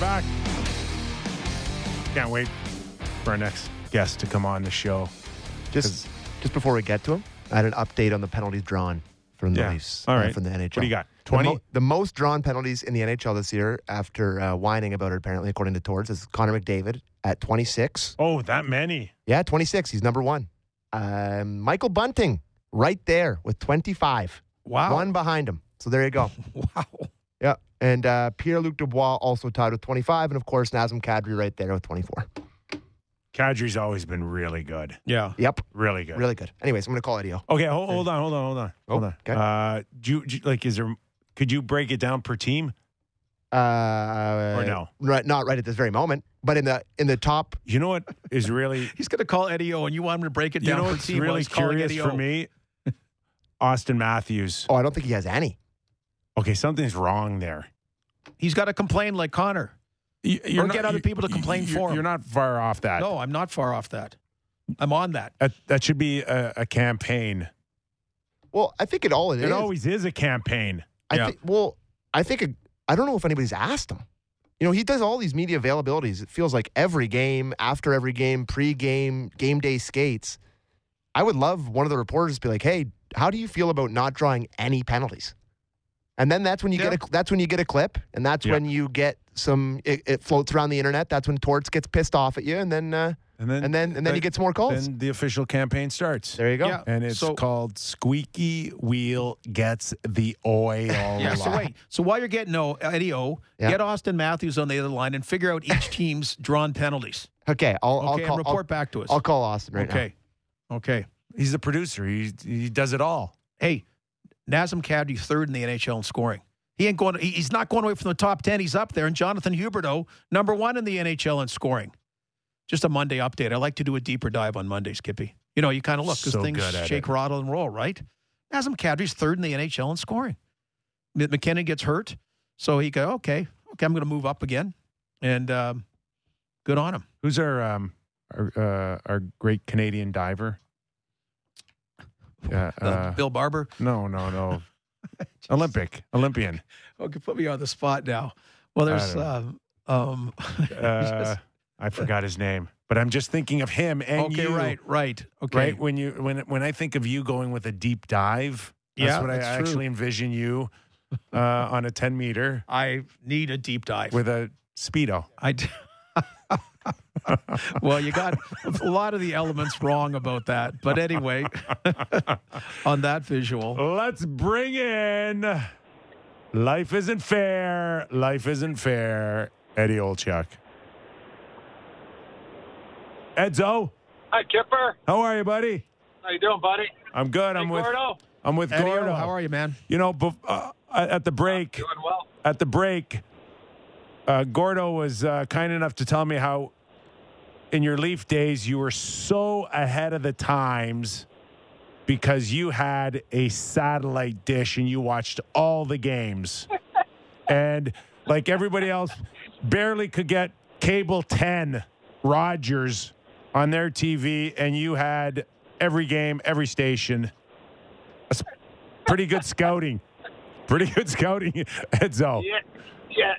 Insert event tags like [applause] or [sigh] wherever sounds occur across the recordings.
back. Can't wait for our next guest to come on the show. Just just before we get to him, I had an update on the penalties drawn from the Yeah. Leafs All uh, from the NHL. What do you got? The 20? mo- The, most drawn penalties in the NHL this year, after uh, whining about it, apparently, according to Torts, is Connor McDavid at 26. Oh, that many. Yeah, 26. He's number one. Um, Michael Bunting, right there with 25. Wow. One behind him. So there you go. [laughs] Wow. Yeah. And uh, Pierre Luc Dubois also tied with 25. And of course, Nazem Kadri right there with 24. Kadri's always been really good. Yeah. Yep. Really good. Really good. Anyways, I'm going to call Eddie O. Okay, hold, hold on, hold on, hold on, hold on. okay. Uh, do you, do you- like? Is there? Could you break it down per team? Uh, Or no? Right, not right at this very moment, but in the in the top. You know what is really? [laughs] He's going to call Eddie O, and you want him to break it you down know per what's team really curious for me? Auston Matthews. Oh, I don't think he has any. Okay, something's wrong there. He's got to complain like Connor. You- Or get other people to complain you're, for him. You're not far off that. No, I'm not far off that. I'm on that. That, that should be a, a campaign. Well, I think it all is it It is. always is a campaign. I Yeah. think. Well, I think it, I don't know if anybody's asked him. You know, he does all these media availabilities. It feels like every game, after every game, pre-game, game day skates. I would love one of the reporters to be like, "Hey, how do you feel about not drawing any penalties?" And then that's when you Yeah. get a that's when you get a clip, and that's Yeah. when you get some. It, it floats around the internet. That's when Torts gets pissed off at you, and then uh, And then and then and then you get some more calls. Then the official campaign starts. there you go. Yeah. and it's So- called Squeaky Wheel Gets the Oil. [laughs] Yeah. So wait. So while you're getting o, Eddie O, Yeah. get Auston Matthews on the other line and figure out each [laughs] team's drawn penalties. Okay, I'll Okay, I'll and call. report I'll, back to us. I'll call Auston right now. okay. Okay. He's the producer. He he does it all. Hey, Nazem Kadri third in the NHL in scoring. He ain't going. He's not going away from the top ten. He's up there. And Jonathan Huberdeau, number one in the NHL in scoring. Just a Monday update. I like to do a deeper dive on Mondays, Kippy. You know, you kind of look because So things shake, it. rattle, and roll, right? Nazem Kadri's third in the NHL in scoring. MacKinnon gets hurt, so he go, okay, okay, I'm going to move up again, and um, good on him. Who's our um our uh, our great Canadian diver? Yeah. Uh, Bill Barber. no, no, no. [laughs] [laughs] Olympic, Olympian. Okay, put me on the spot now. Well, there's I um, um [laughs] Uh, I forgot his name, but I'm just thinking of him and okay, you. right, right, okay. Right when you when when I think of you going with a deep dive, that's Yeah, what I true. actually envision you uh, on a 10 meter I need a deep dive. with a speedo. I d- well, you got a lot of the elements wrong about that. But anyway, on that visual, Let's bring in Life Isn't Fair. Life Isn't Fair. Eddie Olczyk. Edzo, Hi, Kipper. how are you, buddy? How you doing, buddy? I'm good. I'm with Gordo. I'm with Eddie, Gordo. how are you, man? You know, uh, at the break, Doing well. at the break, uh, Gordo was uh, kind enough to tell me how, in your Leaf days, you were so ahead of the times because you had a satellite dish and you watched all the games, [laughs] and like everybody else, barely could get cable ten Rogers on their TV, and you had every game, every station. That's pretty good scouting. Pretty good scouting, [laughs] Edzo. Yeah, yeah,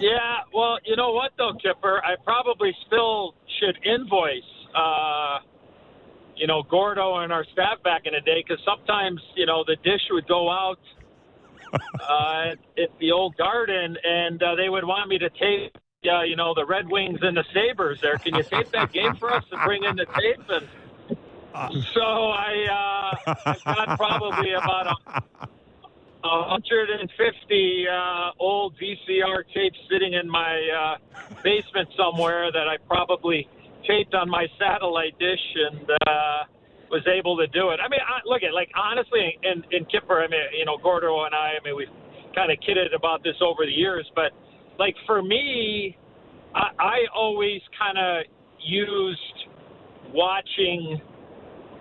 yeah. Well, you know what though, Kipper? I probably still should invoice, uh, you know, Gordo and our staff back in the day because sometimes you know the dish would go out [laughs] uh, at, at the old garden, and uh, they would want me to tape. Uh, you know the Red Wings and the Sabres. There, can you tape that game for us and bring in the tape? And [laughs] so I, uh, I've got probably about a 150 uh, old VCR tapes sitting in my uh, basement somewhere that I probably taped on my satellite dish and uh, was able to do it. I mean, I, look at like honestly, in, in Kipper, I mean, you know, Gordo and I, I mean, we've kind of kidded about this over the years, but like for me, I, I always kind of used watching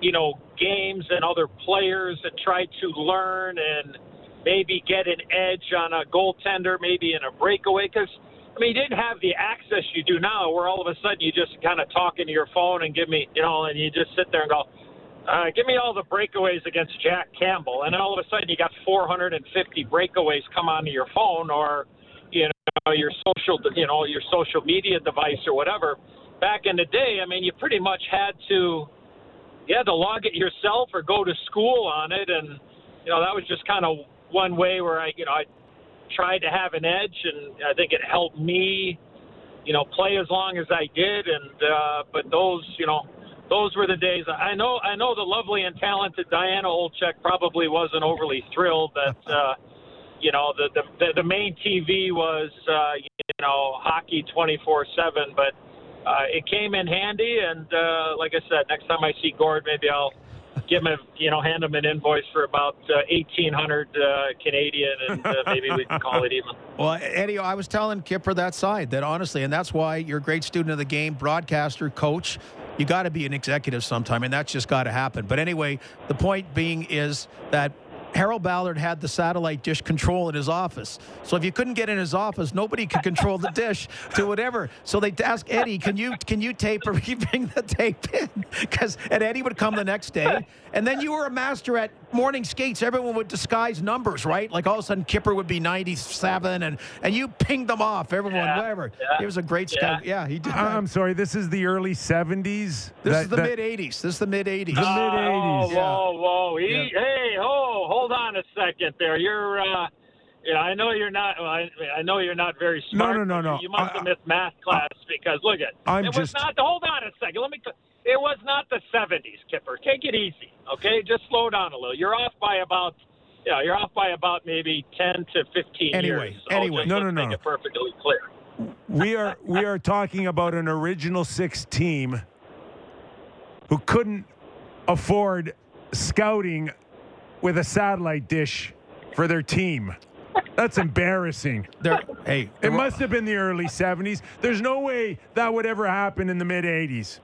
you know, games and other players and try to learn and maybe get an edge on a goaltender, maybe in a breakaway. Because, I mean, you didn't have the access you do now where all of a sudden you just kind of talk into your phone and give me, you know, and you just sit there and go, uh, give me all the breakaways against Jack Campbell. And then all of a sudden you got 450 breakaways come onto your phone or, you know your social you know your social media device or whatever. Back in the day, I mean, you pretty much had to you had to log it yourself or go to school on it, and you know that was just kind of one way where I you know I tried to have an edge, and I think it helped me you know play as long as I did, and uh, but those you know those were the days. I know I know the lovely and talented Diana Olczyk probably wasn't overly thrilled that. [laughs] Uh, you know the, the the main TV was uh, you know hockey 24/7, but uh, it came in handy. And uh, like I said, next time I see Gord, maybe I'll give him you know hand him an invoice for about uh, 1,800 uh, Canadian, and uh, maybe we can call it even. [laughs] Well, Eddie, I was telling Kipper that side that honestly, and that's why you're a great student of the game, broadcaster, coach. You got to be an executive sometime, and that's just got to happen. But anyway, the point being is that Harold Ballard had the satellite dish control in his office. So if you couldn't get in his office, nobody could control the dish to whatever. So they asked Eddie, "Can you can you tape or [laughs] can you bring the tape in?" Because and Eddie would come the next day, and then you were a master at morning skates. Everyone would disguise numbers, right? Like all of a sudden Kipper would be ninety-seven, and and you pinged them off. Everyone, Yeah, whatever. yeah, He was a great scout. Yeah, he did. that. I'm sorry. This is the early '70s. this That- is the that- mid '80s. This is the mid '80s. The mid-eighties. Oh, whoa, whoa. He, Hey, oh, hold on a second there. You're, uh, you know, I know you're not. Well, I, I know you're not very smart. no, no, but no. You must I- have missed math class because look at. I'm it just- was not. Hold on a second. Let me. It was not the '70s, Kipper. Take it easy, okay? Just slow down a little. You're off by about. You know, you're off by about maybe 10 to 15 Anyway, years. So anyway. just No, no, no, Make it perfectly clear. we are we are talking about an original six team who couldn't afford scouting with a satellite dish for their team. That's embarrassing. There, hey, It must have been the early 70s. There's no way that would ever happen in the mid 80s.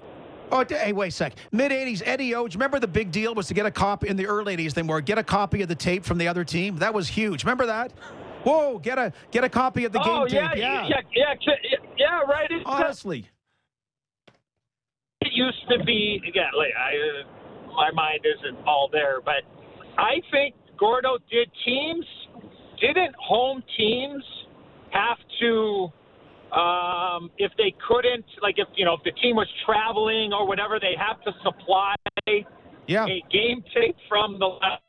Oh, hey, wait a sec. Mid '80s, Eddie O. you Remember the big deal was to get a copy in the early '80s. They were get a copy of the tape from the other team. That was huge. Remember that? Whoa, get a get a copy of the game oh, tape. yeah, yeah, yeah, yeah, yeah, right. It's just- Honestly, it used to be again. Like I, uh, my mind isn't all there, but I think Gordo did teams. Didn't home teams have to, um, if they couldn't, like if you know, if the team was traveling or whatever, they have to supply yeah, a game tape from the last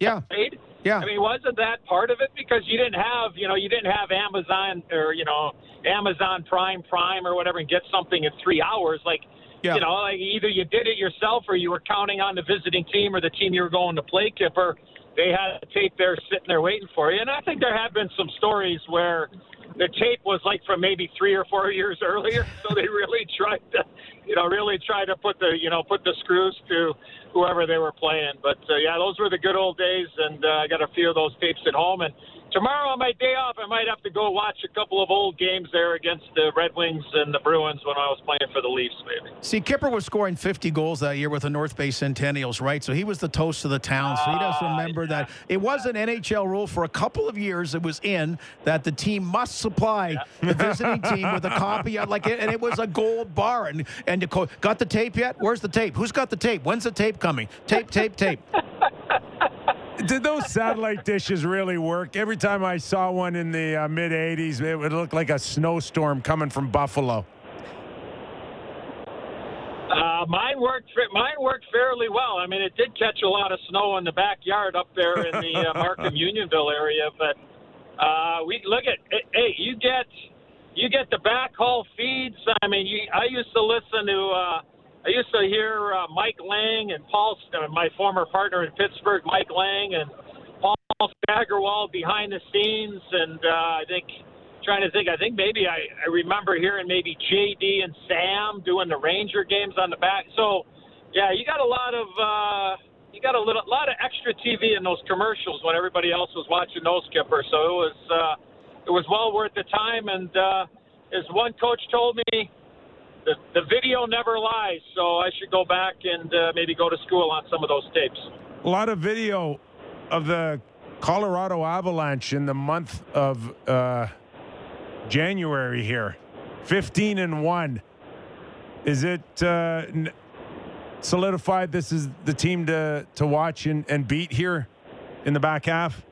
yeah, grade. yeah. I mean, wasn't that part of it? Because you didn't have, you know, you didn't have Amazon or you know Amazon Prime Prime or whatever and get something in three hours. Like, Yeah. you know, like either you did it yourself or you were counting on the visiting team or the team you were going to play. Kipper, they had a tape there sitting there waiting for you. And I think there have been some stories where the tape was like from maybe three or four [laughs] years earlier, so they really tried to, you know, really try to put the, you know, put the screws to whoever they were playing. But uh, yeah, those were the good old days, and uh, I got a few of those tapes at home. And tomorrow on my day off, I might have to go watch a couple of old games there against the Red Wings and the Bruins when I was playing for the Leafs, maybe. See, Kipper was scoring 50 goals that year with the North Bay Centennials, right? So he was the toast of the town. So he does Ah, remember that. It was an NHL rule for a couple of years. It was in that the team must supply the visiting team with a [laughs] copy of like, and it was a gold bar. And and got the tape yet? Where's the tape? Who's got the tape? When's the tape coming? Tape, tape, tape. [laughs] Did those satellite dishes really work? Every time I saw one in the uh, mid 80s, it would look like a snowstorm coming from Buffalo. Uh, mine worked. Mine worked fairly well. I mean, it did catch a lot of snow in the backyard up there in the uh, Markham [laughs] Unionville area. But uh, we look at. Hey, you get you get the backhaul feeds. I mean, you, I used to listen to. I used to hear uh, Mike Lang and Paul, uh, my former partner in Pittsburgh, Mike Lang and Paul Steigerwald behind the scenes, and uh, I think trying to think. I think maybe I, I remember hearing maybe JD and Sam doing the Ranger games on the back. So, yeah, you got a lot of uh, you got a little lot of extra TV in those commercials when everybody else was watching those Skipper. So it was uh, it was well worth the time. And uh, as one coach told me, the the video never lies. So I should go back and uh, maybe go to school on some of those tapes. A lot of video of the Colorado Avalanche in the month of uh, January here. 15 and 1. Is it uh, n- solidified this is the team to, to watch and, and beat here in the back half?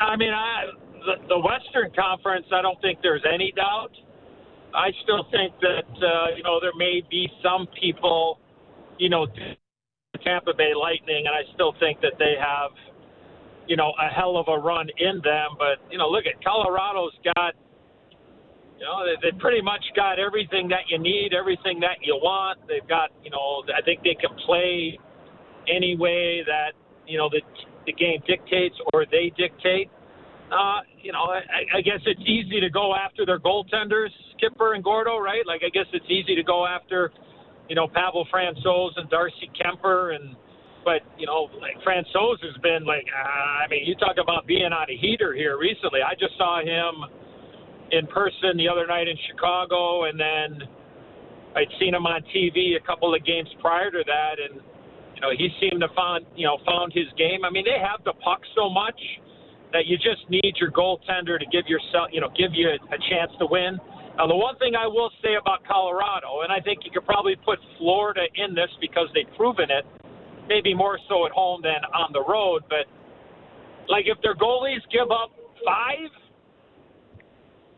I mean, I the, the Western Conference, I don't think there's any doubt. I still think that uh, you know there may be some people, you know, Tampa Bay Lightning, and I still think that they have, you know, a hell of a run in them. But you know, look at Colorado's got, you know, they, they pretty much got everything that you need, everything that you want. They've got, you know, I think they can play any way that you know the the game dictates or they dictate. Uh, you know, I, I guess it's easy to go after their goaltenders, Kipper and Gordo, right? Like, I guess it's easy to go after, you know, Pavel Francouz and Darcy Kuemper, and but you know, like Francouz has been like, uh, I mean, you talk about being on a heater here recently. I just saw him in person the other night in Chicago, and then I'd seen him on TV a couple of games prior to that, and you know, he seemed to find, you know, found his game. I mean, they have the puck so much that you just need your goaltender to give yourself, you know, give you a, chance to win. Now, the one thing I will say about Colorado, and I think you could probably put Florida in this because they've proven it, maybe more so at home than on the road, but like if their goalies give up five,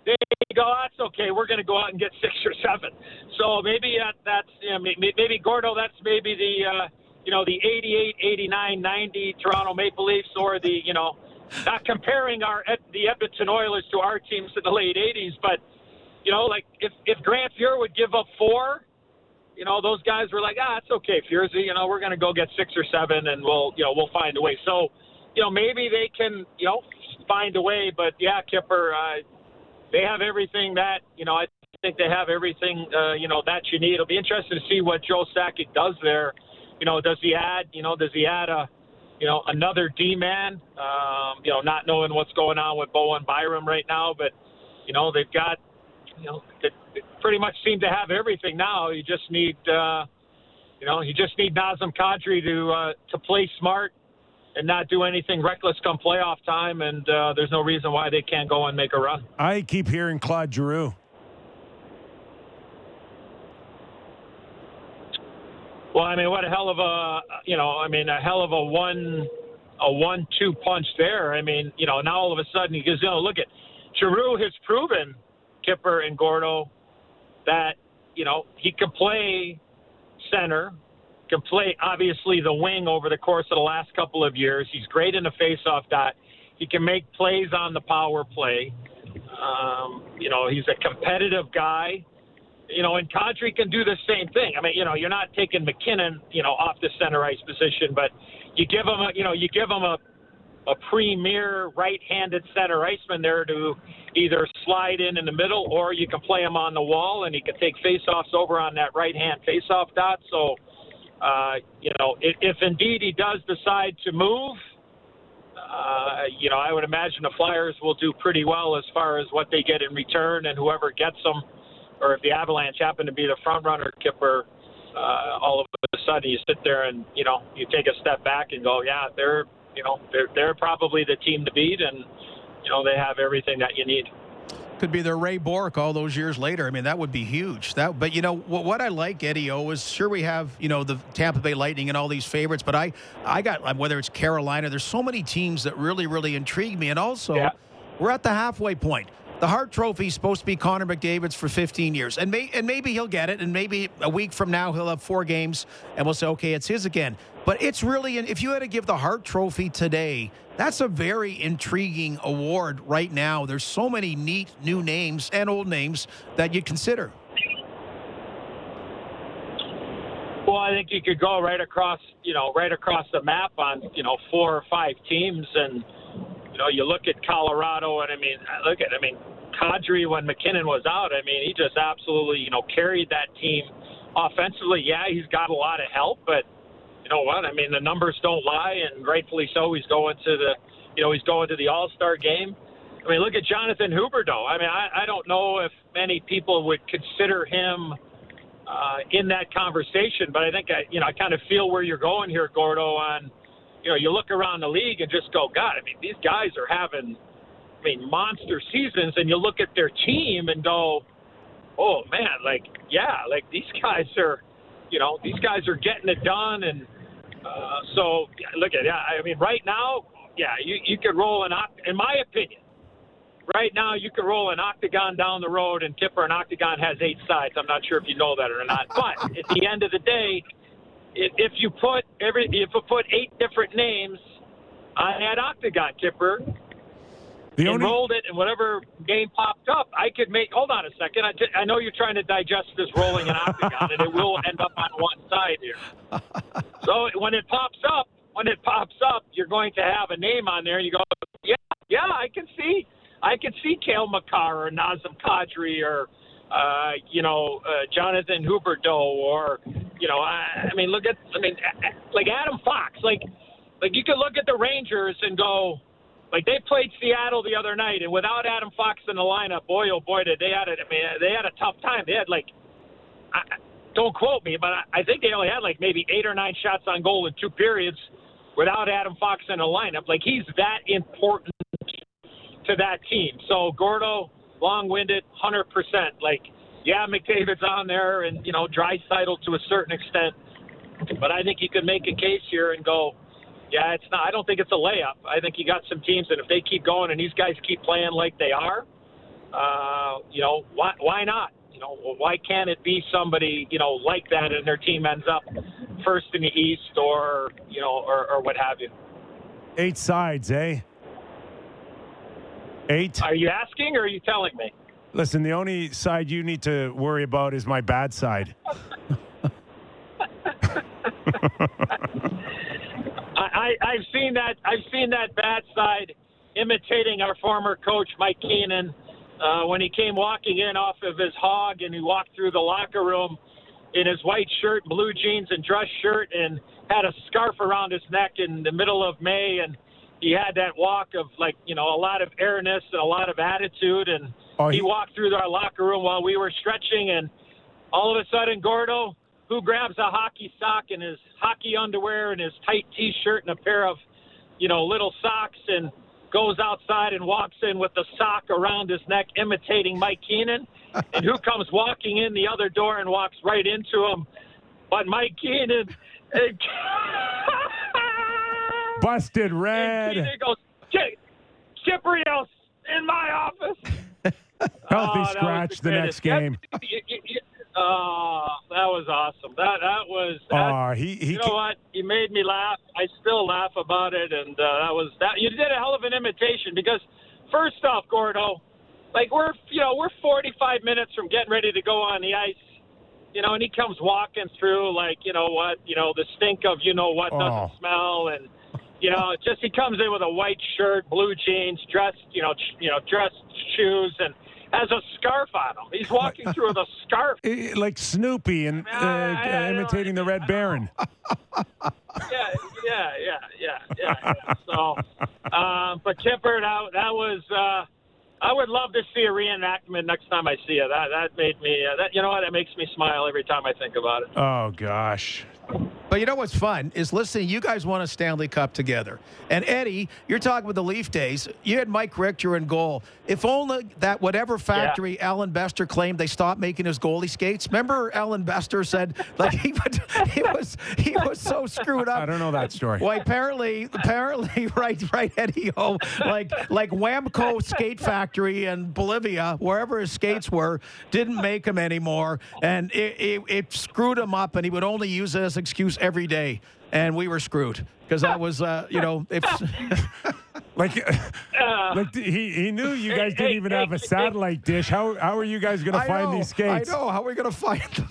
they go, that's okay. We're going to go out and get [laughs] six or seven. So maybe that, that's you know, maybe Gordo. That's maybe the uh, you know the 88, 89, 90 Toronto Maple Leafs, or the you know not comparing our the Edmonton Oilers to our teams in the late '80s, but you know, like if if Grant Fuhr would give up four, you know, those guys were like, ah, it's okay, Furzy. You know, we're to go get six or seven, and we'll you know we'll find a way. So, you know, maybe they can you know find a way. But yeah, Kipper, uh, they have everything that you know. I think they have everything uh, you know that you need. It'll be interesting to see what Joe Sakic does there. You know, does he add? You know, does he add a you know, another D man. Um, you know, not knowing what's going on with Bowen Byram right now, but you know they've got, you know, they, they pretty much seem to have everything now. You just need, uh, you know, you just need Nazem Kadri to uh, to play smart and not do anything reckless come playoff time. And uh, there's no reason why they can't go and make a run. I keep hearing Claude Giroux. Well, I mean, what a hell of a you know, I mean, a hell of a one a one-two punch there. I mean, you know, now all of a sudden he goes, you know, look at Giroux has proven Kipper and Gordo that you know he can play center, can play obviously the wing over the course of the last couple of years. He's great in the face-off dot. He can make plays on the power play. Um, you know, he's a competitive guy you know, and Kadri can do the same thing. I mean, you know, you're not taking MacKinnon, you know, off the center ice position, but you give him a, you know, you give him a, a premier right-handed center iceman there to either slide in in the middle, or you can play him on the wall, and he can take faceoffs over on that right-hand faceoff dot. So, uh, you know, if, if indeed he does decide to move, uh, you know, I would imagine the Flyers will do pretty well as far as what they get in return, and whoever gets them or if the Avalanche happen to be the front runner, Kipper, uh, all of a sudden you sit there and you know you take a step back and go, yeah, they're you know they're they're probably the team to beat, and you know they have everything that you need. Could be their Ray Bourque all those years later. I mean, that would be huge. That, but you know what, what I like, Eddie O, is sure we have you know the Tampa Bay Lightning and all these favorites, but I I got whether it's Carolina. There's so many teams that really really intrigue me, and also yeah. we're at the halfway point the Hart Trophy is supposed to be Connor McDavid's for 15 years, and may, and maybe he'll get it, and maybe a week from now he'll have four games, and we'll say, okay, it's his again. But it's really, if you had to give the Hart Trophy today, that's a very intriguing award right now. There's so many neat new names and old names that you'd consider. Well, I think you could go right across, you know, right across the map on, you know, four or five teams, and you know, you look at Colorado, and I mean, look at, I mean, Kadri when MacKinnon was out. I mean, he just absolutely, you know, carried that team offensively. Yeah, he's got a lot of help, but you know what? I mean, the numbers don't lie, and rightfully so. He's going to the, you know, he's going to the All Star game. I mean, look at Jonathan Huberdeau. I mean, I, I don't know if many people would consider him uh, in that conversation, but I think I, you know, I kind of feel where you're going here, Gordo. On, you know, you look around the league and just go, God, I mean, these guys are having I mean, monster seasons, and you look at their team and go, oh man, like yeah, like these [laughs] guys are, you know, these guys are getting it done, and uh, so look at yeah. I mean, right now, yeah, you you could roll an in my opinion, right now you can roll an octagon down the road, and Kipper an octagon has eight sides. I'm not sure if you know that or not, but at the end of the day, if, if you put every if you put eight different names on that octagon, Kipper, The and only rolled it, and whatever game popped up, I could make. Hold on a second. I, I know you're trying to digest this rolling an octagon, and it will end up on one side here. So when it pops up, when it pops up, you're going to have a name on there. And you go, yeah, yeah, I can see, I can see Cale Makar or Nazem Kadri or, uh, you know, uh, Jonathan Huberdeau or, you know, I, I mean, look at, I mean, like Adam Fox, like, like you could look at the Rangers and go, like they played Seattle the other night, and without Adam Fox in the lineup, boy oh boy did they had it. I mean, they had a tough time. They had like, I, don't quote me, but I, I think they only had like maybe eight or nine shots on goal in two periods without Adam Fox in the lineup. Like he's that important to that team. So Gordo, long-winded, hundred percent. Like, yeah, McDavid's on there, and you know, Draisaitl to a certain extent, but I think you could make a case here and go. Yeah, it's not. I don't think it's a layup. I think you got some teams that if they keep going and these guys keep playing like they are, uh, you know, why why not? You know, why can't it be somebody you know like that and their team ends up first in the East or you know or, or what have you? eight sides, eh? Eight. Are you asking or are you telling me? Listen, the only side you need to worry about is my bad side. [laughs] I, I, I've seen that. I've seen that bad side imitating our former coach Mike Keenan uh, when he came walking in off of his hog and he walked through the locker room in his white shirt, blue jeans, and dress shirt, and had a scarf around his neck in the middle of May, and he had that walk of like you know a lot of airness and a lot of attitude, and Oh, he he- walked through our locker room while we were stretching, and all of a sudden, Gordo, who grabs a hockey sock and his hockey underwear and his tight T-shirt and a pair of, you know, little socks, and goes outside and walks in with the sock around his neck, imitating Mike Keenan. [laughs] and who comes walking in the other door and walks right into him? But Mike Keenan. [laughs] [laughs] Busted red. Keenan goes, "Ki- in my office. [laughs] Healthy Oh, scratch the next game. That- Oh, that was awesome. That that was. That, Oh, he he. you know what? He made me laugh. I still laugh about it, and uh, that was that. You did a hell of an imitation because, first off, Gordo, like we're you know we're 45 minutes from getting ready to go on the ice, you know, and he comes walking through like you know what, you know the stink of you know what Oh. doesn't smell, and you know just he comes in with a white shirt, blue jeans, dressed you know ch- you know dressed shoes, and has a scarf on him. He's walking through with a scarf. [laughs] Eh, like Snoopy and uh, I- I- I don't- imitating the Red Baron. [laughs] yeah, yeah, yeah, yeah, yeah. yeah. So, um, but Kipper, that, that was. Uh, I would love to see a reenactment next time I see it. That that made me. Uh, that you know what? That makes me smile every time I think about it. Oh gosh. But you know what's fun is listening. You guys won a Stanley Cup together, and Eddie, you're talking about the Leaf days. You had Mike Richter in goal. If only that whatever factory Allan Bester claimed they stopped making his goalie skates. Remember, Allan Bester said [laughs] like he would, he was he was so screwed up. I don't know that story. Well, apparently, apparently, [laughs] right, right, Eddie. Oh, like like Wamco Skate Factory in Bolivia, wherever his skates were, didn't make them anymore, and it, it, it screwed him up, and he would only use it as an excuse every day, and we were screwed because that was, uh, you know, if [laughs] Like, Uh, like he he knew you Hey, guys didn't even hey, have a satellite dish. How how are you guys going to find know, these skates? I know. How are we going to find them?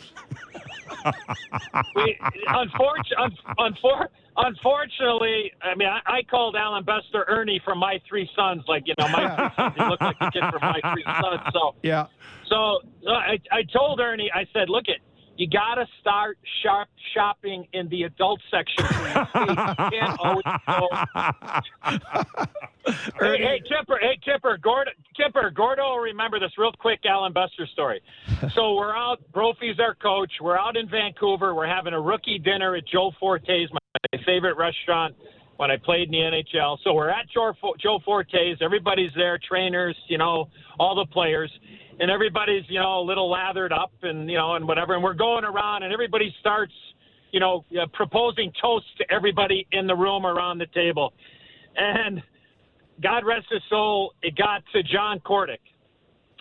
[laughs] we, unfortunately, un, unfor, unfortunately, I mean, I, I called Allan Bester Ernie from My Three Sons. Like you know, my three sons. He looked like the kid from My Three Sons. So. Yeah. So uh, I, I told Ernie, I said, look it, you got to start sharp shopping in the adult section. for your skates. You can't always go. Hey, hey, Kipper, hey, Kipper, Gordo, Kipper, Gordo will remember this real quick Allan Bester story. [laughs] so we're out, Brophy's our coach. We're out in Vancouver. We're having a rookie dinner at Joe Forte's, my favorite restaurant when I played in the NHL. So we're at Joe, Joe Forte's. Everybody's there, trainers, you know, all the players. And everybody's, you know, a little lathered up and, you know, and whatever. And we're going around and everybody starts, you know, uh, proposing toasts to everybody in the room around the table. And God rest his soul, it got to John Kordic.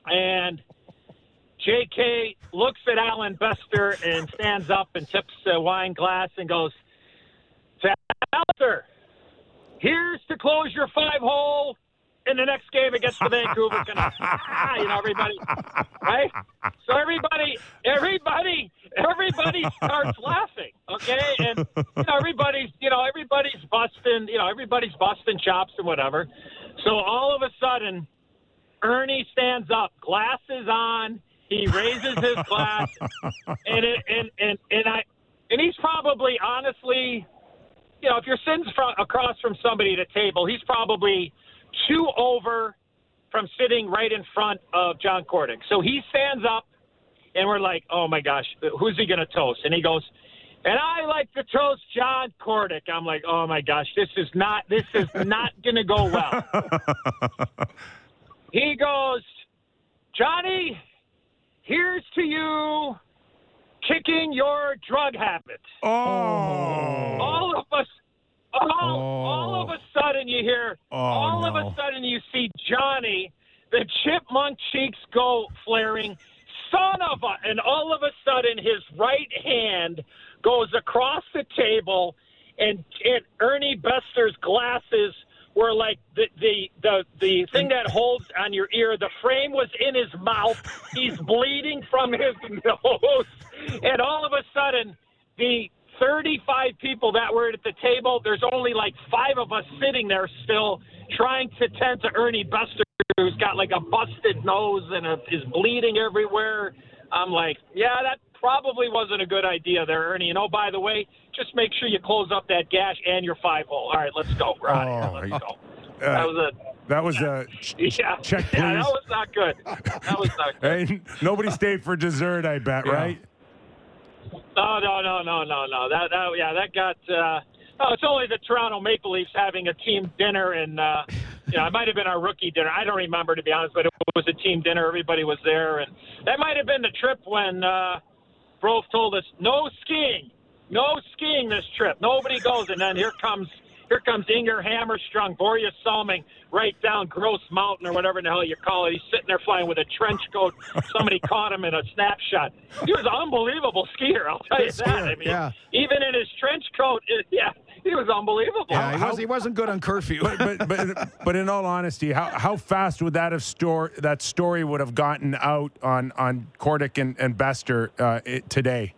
And JK looks at Allan Bester and stands up and tips a wine glass and goes, Alistair, here's to close your five hole in the next game against the Vancouver Canucks. Ah, you know, everybody, right? So everybody, everybody, everybody starts [laughs] laughing, okay? And you know, everybody's, you know, everybody's busting, you know, everybody's busting chops and whatever. So all of a sudden, Ernie stands up, glasses on. He raises his glass, and it, and and and I, and he's probably honestly, you know, if you're sitting from, across from somebody at a table, he's probably two over from sitting right in front of John Kordic. So he stands up, and we're like, oh my gosh, who's he going to toast? And he goes, and I like to toast John Kordic. I'm like, oh my gosh, this is not this is [laughs] not going to go well. [laughs] he goes, Johnny, here's to you kicking your drug habit. Oh. All of us all, all of oh. a sudden you hear Oh, all of a sudden you see Johnny, the chipmunk cheeks go flaring. Son of a and all of a sudden his right hand goes across the table and, and Ernie Bester's glasses were like the, the the the thing that holds on your ear. The frame was in his mouth. He's bleeding from his [laughs] nose, and all of a sudden, the 35 people that were at the table. There's only like five of us sitting there still, trying to tend to Ernie Bester, who's got like a busted nose and a, is bleeding everywhere. I'm like, yeah, that probably wasn't a good idea there, Ernie. And oh, by the way, just make sure you close up that gash and your five hole. All right, let's go. We're out Oh, here. Let's go. [laughs] Uh, That was a. that was a [laughs] ch- yeah. check, Yeah, that please. was not good. That was not [laughs] good. Hey, nobody stayed for dessert, I bet, Yeah. right? No, no, no, no, no, no. That, that, yeah, that got. Uh, oh, it's only the Toronto Maple Leafs having a team dinner, and uh, you know, it might have been our rookie dinner. I don't remember to be honest, but it was a team dinner. Everybody was there, and that might have been the trip when uh, Brove told us no skiing, no skiing this trip. Nobody goes, and then here comes. Here comes Inge Hammarström, Börje Salming, right down Grouse Mountain or whatever the hell you call it. He's sitting there flying with a trench coat. Somebody [laughs] caught him in a snapshot. He was an unbelievable skier, I'll tell you that. I mean, yeah. even in his trench coat, it, yeah, he was unbelievable. Yeah, he, was, he wasn't good on curfew. But but but, but in all honesty, how, how fast would that have store that story would have gotten out on on Kordic and, and Bester uh, it, today?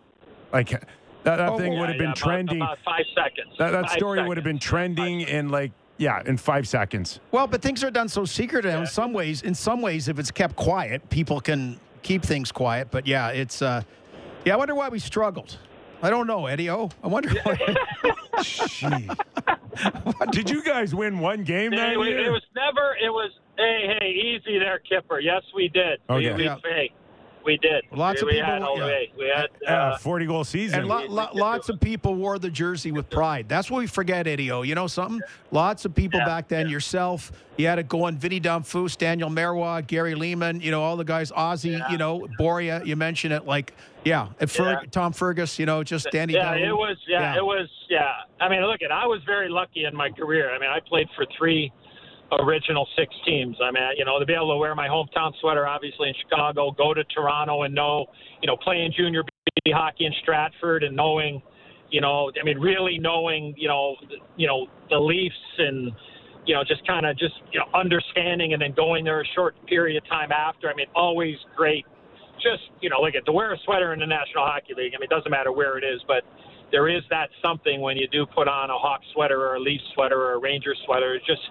Like that, that Oh, thing Yeah, would have been yeah, trending. About, five seconds. that that Five story would have been seconds. trending in like yeah in five seconds. Well, but things are done so secret now. In some ways, in some ways, if it's kept quiet, people can keep things quiet. But yeah, it's uh, yeah. I wonder why we struggled. I don't know, Eddie. Oh, I wonder. Why. [laughs] Did you guys win one game that Hey, we- year? it was never. It was. Hey, hey, easy there, Kipper. Yes, we did. Oh, we, yeah. we, Yeah. hey, we did. Lots of we people- Had, yeah. we had. uh, Uh, forty goal season. and lo- lo- lots of people wore the jersey with pride. That's what we forget, Eddie. O. You know something? Lots of people Yeah, back then. Yourself, you had it going. Vinny Damphousse, Daniel Marois, Gary Leeman. You know all the guys. Ozzy. Yeah. You know Börje. You mentioned it. Like yeah, and Ferg, Yeah. Tom Fergus. You know just Danny. yeah, Dowling. it was. Yeah, Yeah. it was. Yeah. I mean, look, at I was very lucky in my career. I mean, I played for three original six teams. I mean, you know, to be able to wear my hometown sweater, obviously in Chicago, go to Toronto, and know, you know, playing junior B hockey in Stratford, and knowing, you know, I mean, really knowing, you know, you know, the Leafs and. You know, just kind of just you know understanding, and then going there a short period of time after. I mean, always great just you know, like to wear a sweater in the National Hockey League. I mean, it doesn't matter where it is, but there is that something when you do put on a Hawk sweater or a Leaf sweater or a Ranger sweater. It's just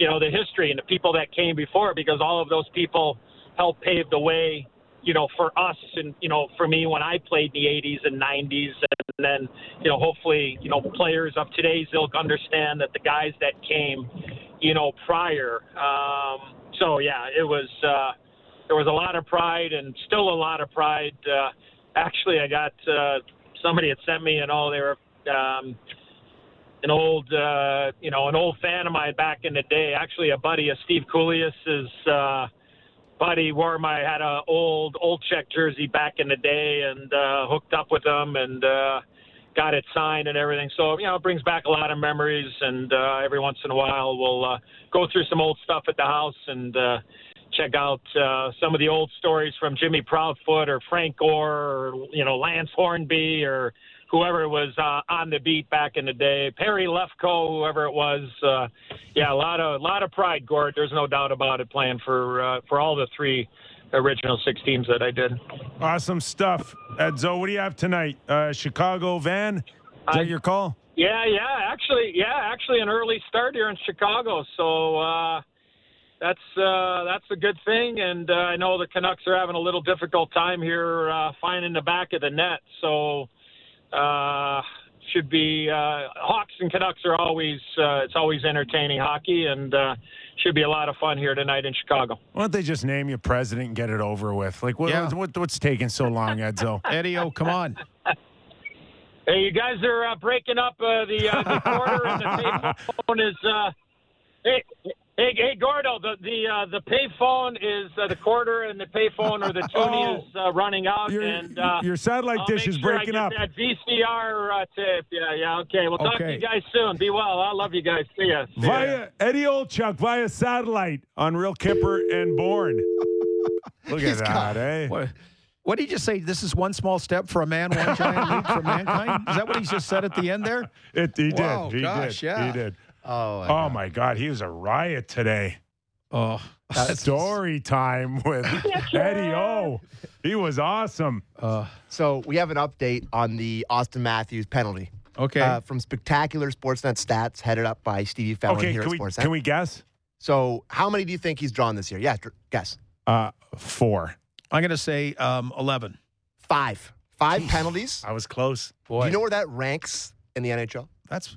you know the history and the people that came before, because all of those people helped pave the way. You know, for us and you know, for me when I played in the 80s and 90s, and then you know, hopefully, you know, players of today's ilk understand that the guys that came, you know, prior. Um, so yeah, it was. Uh, there was a lot of pride and still a lot of pride. Uh, actually, I got uh, somebody had sent me and all they were um, an old, uh, you know, an old fan of mine back in the day. Actually, a buddy of Steve Coolius's uh, buddy wore my had a old old check jersey back in the day and uh, hooked up with him and. Uh, got it signed and everything. So you know, it brings back a lot of memories. And uh, every once in a while, we'll uh, go through some old stuff at the house and uh, check out uh, some of the old stories from Jimmy Proudfoot or Frank Gore or you know Lance Hornby or whoever was uh, on the beat back in the day, Perry Lefko, whoever it was. Uh, yeah, a lot of a lot of pride, Gord. There's no doubt about it. Playing for uh, for all the three original six teams that I did. Awesome stuff. Edzo, what do you have tonight? Uh, Chicago van? Is I- that your call? Yeah, yeah, actually, yeah, actually, an early start here in Chicago. So uh, that's uh, that's a good thing. And uh, I know the Canucks are having a little difficult time here uh, finding the back of the net. So uh, should be uh, Hawks and Canucks are always uh, it's always entertaining hockey and uh, should be a lot of fun here tonight in Chicago. Why don't they just name you president and get it over with? Like, what, Yeah. what, what's taking so long, Edzo? [laughs] Eddie, oh, come on. [laughs] Hey, you guys are uh, breaking up uh, the uh, the quarter and the payphone [laughs] is. Uh, hey, hey, hey, Gordo, the the uh, the payphone is uh, the quarter and the payphone or the [laughs] toonie Oh. is uh, running out Your, and. Uh, your satellite I'll dish is sure breaking I up. get That VCR uh, tape. Yeah, yeah. Okay. We'll talk to you guys soon. Be well. I love you guys. See ya. See ya. Via Eddie Olczyk via satellite on Real Kipper and Bourne. [laughs] Look at that, got- eh? What, what did he just say? This is one small step for a man, one giant leap for mankind? Is that what he just said at the end there? [laughs] It, he Wow, did. He gosh, did. yeah. He did. Oh, Oh my God, he was a riot today. Oh, Story time with [laughs] Eddie O. He was awesome. uh, So we have an update on the Auston Matthews penalty okay. uh, from Spectacular Sportsnet Stats, headed up by Stevie Fallon Okay, here can at we Sportsnet. can we guess? So how many do you think he's drawn this year? Yeah, guess. Uh, four. I'm going to say um, 11. Five. Five penalties. I was close. Boy, Do you know where that ranks in the NHL? that's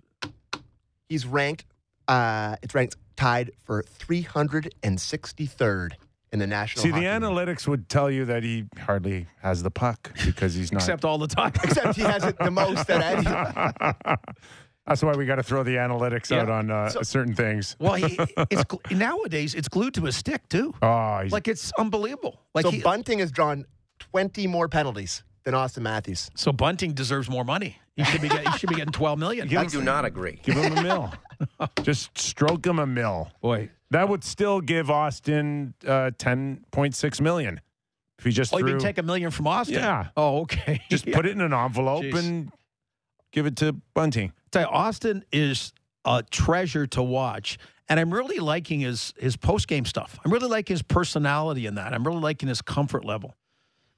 He's ranked. Uh, it's ranked tied for 363rd in the national. See, the Hockey League. analytics would tell you that he hardly has the puck because he's not. except all the time. [laughs] Except he has it the most at Eddie. [laughs] That's why we got to throw the analytics Yeah. out on uh, So- certain things. well, he, [laughs] it's nowadays it's glued to a stick too. Oh, he's, Like it's unbelievable. Like so he, Bunting has drawn 20 more penalties than Auston Matthews. so Bunting deserves more money. He should be getting, he should be getting 12 million. Give I him- do not agree. give him a mill. [laughs] Just stroke him a mill. Boy, That would still give Auston uh, ten point six million if he just oh, you can take a million from Auston? Yeah. Oh, okay. [laughs] just Yeah. put it in an envelope Jeez. and give it to Bunting. tell you, Auston is a treasure to watch. And I'm really liking his his post game stuff. I'm really liking his personality in that. I'm really liking his comfort level.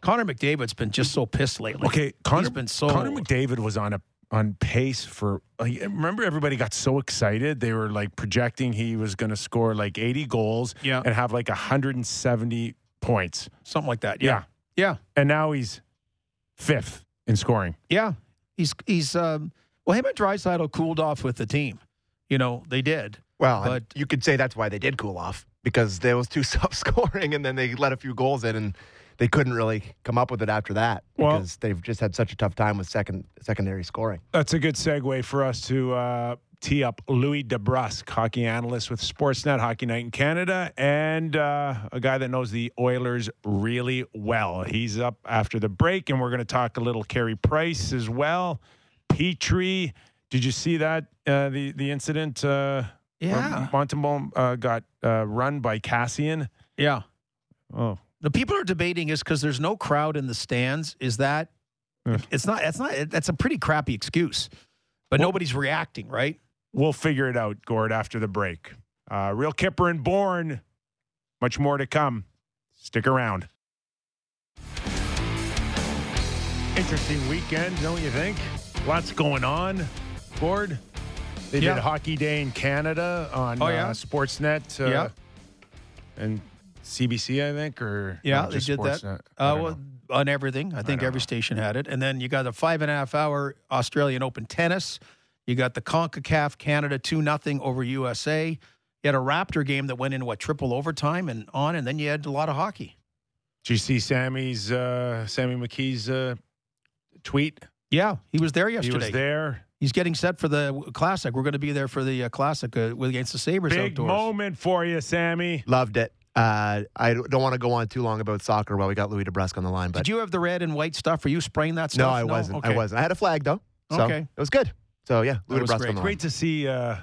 Connor McDavid's been just so pissed lately. Okay, Connor, he's been so Connor McDavid was on a on pace for. Like, remember, everybody got so excited. They were like projecting he was going to score like 80 goals Yeah. and have like 170 points. something like that. Yeah. Yeah, yeah, And now he's fifth in scoring. yeah. He's he's um, well, him and Draisaitl cooled off with the team. You know they did. Well, But- you could say that's why they did cool off because there was two [laughs] sub scoring and then they let a few goals in and they couldn't really come up with it after that Well- because they've just had such a tough time with second secondary scoring. That's a good segue for us to uh, tee up Louis DeBrusk, hockey analyst with Sportsnet Hockey Night in Canada, and uh, a guy that knows the Oilers really well. He's up after the break, and we're going to talk a little Carey Price as well. Petrie, did you see that uh, the the incident? Uh, Yeah, where Montembeault uh, got uh, run by Kassian. yeah. Oh, The people are debating is because there's no crowd in the stands. Is that Yeah. it's not? It's not. That's a pretty crappy excuse. But Well- nobody's reacting, right? we'll figure it out, Gord, after the break. Uh, Real Kipper and Bourne, much more to come. Stick around. Interesting weekend, don't you think? Lots going on, Gord. They Yeah. did Hockey Day in Canada on Oh, yeah? uh, Sportsnet uh, Yeah. and CBC, I think, or Yeah, they did that. Sportsnet? Uh, well, on everything. I think don't every know. station had it. And then you got a five and a half hour Australian Open tennis. You got the CONCACAF Canada 2 nothing over USA. You had a Raptor game that went into what triple overtime and on, and then you had a lot of hockey. Did you see Sammy's uh, Sammy McKee's uh, tweet? Yeah, he was there He yesterday. was there. He's getting set for the classic. We're going to be there for the uh, classic uh, with against the Sabres Big outdoors. moment for you, Sammy. Loved it. Uh, I don't want to go on too long about soccer while we got Louis DeBrusk on the line, but Did you have the red and white stuff? Were you spraying that stuff? no, stuff? I wasn't. I wasn't. I had a flag though. So Okay. it was good. So yeah, Louis was DeBrusk great. on the line. Great to see uh,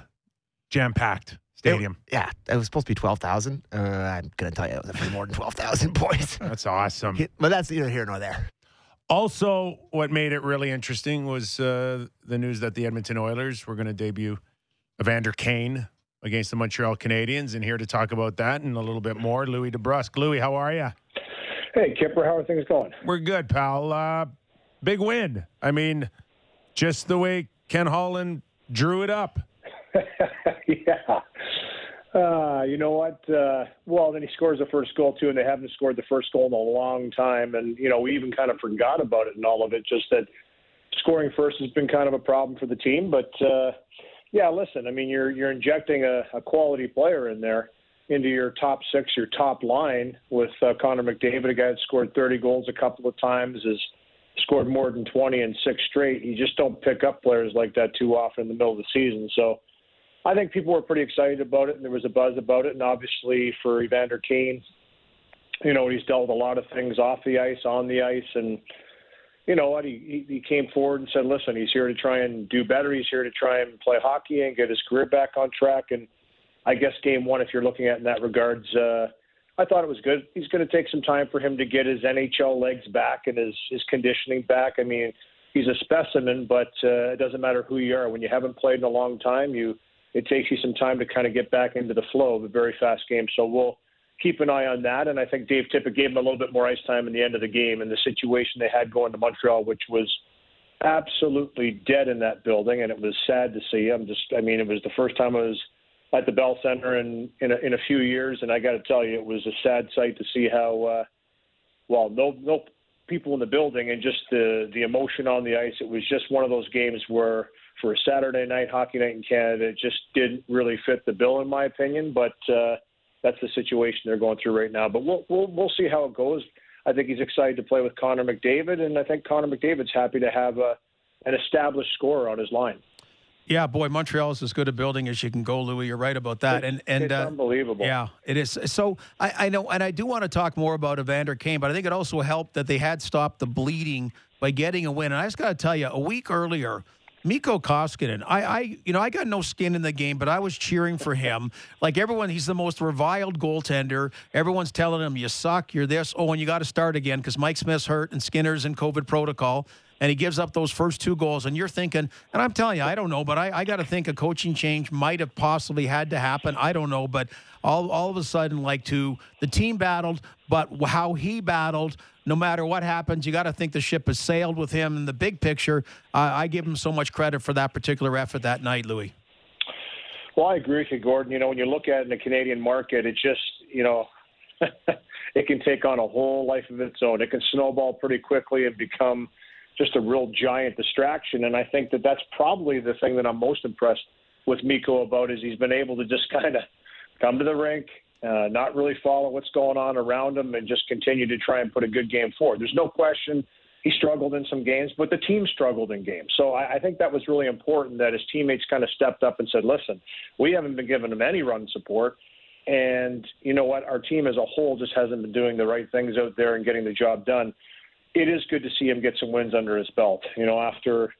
jam packed stadium. Yeah, it was supposed to be twelve thousand. Uh, I'm gonna tell you, it was more than twelve thousand [laughs] boys. That's awesome. but that's neither here nor there. Also, what made it really interesting was uh, the news that the Edmonton Oilers were going to debut Evander Kane against the Montreal Canadiens. And here to talk about that and a little bit more, Louis DeBrusk. Louis, how are you? Hey, Kipper, how are things going? We're good, pal. Uh, big win. I mean, just the way Ken Holland drew it up. [laughs] yeah. Uh, you know what? Uh, well, then he scores the first goal too, and they haven't scored the first goal in a long time. And you know, we even kind of forgot about it and all of it. Just that scoring first has been kind of a problem for the team. But uh, yeah, listen, I mean, you're you're injecting a, a quality player in there into your top six, your top line with uh, Connor McDavid, a guy that scored 30 goals a couple of times, has scored more than 20 in six straight. You just don't pick up players like that too often in the middle of the season. So I think people were pretty excited about it, and there was a buzz about it. And obviously for Evander Kane, you know, he's dealt a lot of things off the ice, on the ice, and you know what? He he came forward and said, "Listen, he's here to try and do better. He's here to try and play hockey and get his career back on track." And I guess game one, if you're looking at in that regards, uh, I thought it was good. He's going to take some time for him to get his NHL legs back and his his conditioning back. I mean, he's a specimen, but uh, it doesn't matter who you are. When you haven't played in a long time, you it takes you some time to kind of get back into the flow of a very fast game. So we'll keep an eye on that. And I think Dave Tippett gave him a little bit more ice time in the end of the game and the situation they had going to Montreal, which was absolutely dead in that building, and it was sad to see. I'm just, I mean, it was the first time I was at the Bell Center in in a, in a few years, and I got to tell you, it was a sad sight to see how uh, well no no people in the building and just the the emotion on the ice. It was just one of those games where for a Saturday night hockey night in Canada, it just didn't really fit the bill in my opinion. But uh, that's the situation they're going through right now. But we'll we'll we'll see how it goes. I think he's excited to play with Connor McDavid, and I think Connor McDavid's happy to have a, an established scorer on his line. Yeah, boy, Montreal is as good a building as you can go, Louis. You're right about that. And and it's uh, unbelievable. Yeah, it is. So I, I know, and I do want to talk more about Evander Kane, but I think it also helped that they had stopped the bleeding by getting a win. And I just got to tell you, a week earlier, Mikko Koskinen, I, I, you know, I got no skin in the game, but I was cheering for him. Like everyone, he's the most reviled goaltender. Everyone's telling him, "You suck. You're this." Oh, and you got to start again because Mike Smith's hurt and Skinner's in COVID protocol and he gives up those first two goals. And you're thinking, and I'm telling you, I don't know, but I, I got to think a coaching change might have possibly had to happen. I don't know, but all all of a sudden, like to the team battled, but how he battled. No matter what happens, you got to think the ship has sailed with him. In the big picture, uh, I give him so much credit for that particular effort that night, Louis. Well, I agree with you, Gordon. You know, when you look at it in the Canadian market, it just, you know, [laughs] it can take on a whole life of its own. It can snowball pretty quickly and become just a real giant distraction. And I think that that's probably the thing that I'm most impressed with Mikko about is he's been able to just [laughs] kind of come to the rink, uh, not really follow what's going on around him, and just continue to try and put a good game forward. There's no question he struggled in some games, but the team struggled in games. So I, I think that was really important that his teammates kind of stepped up and said, "Listen, we haven't been giving him any run support." And you know what? Our team as a whole just hasn't been doing the right things out there and getting the job done it is good to see him get some wins under his belt. You know, after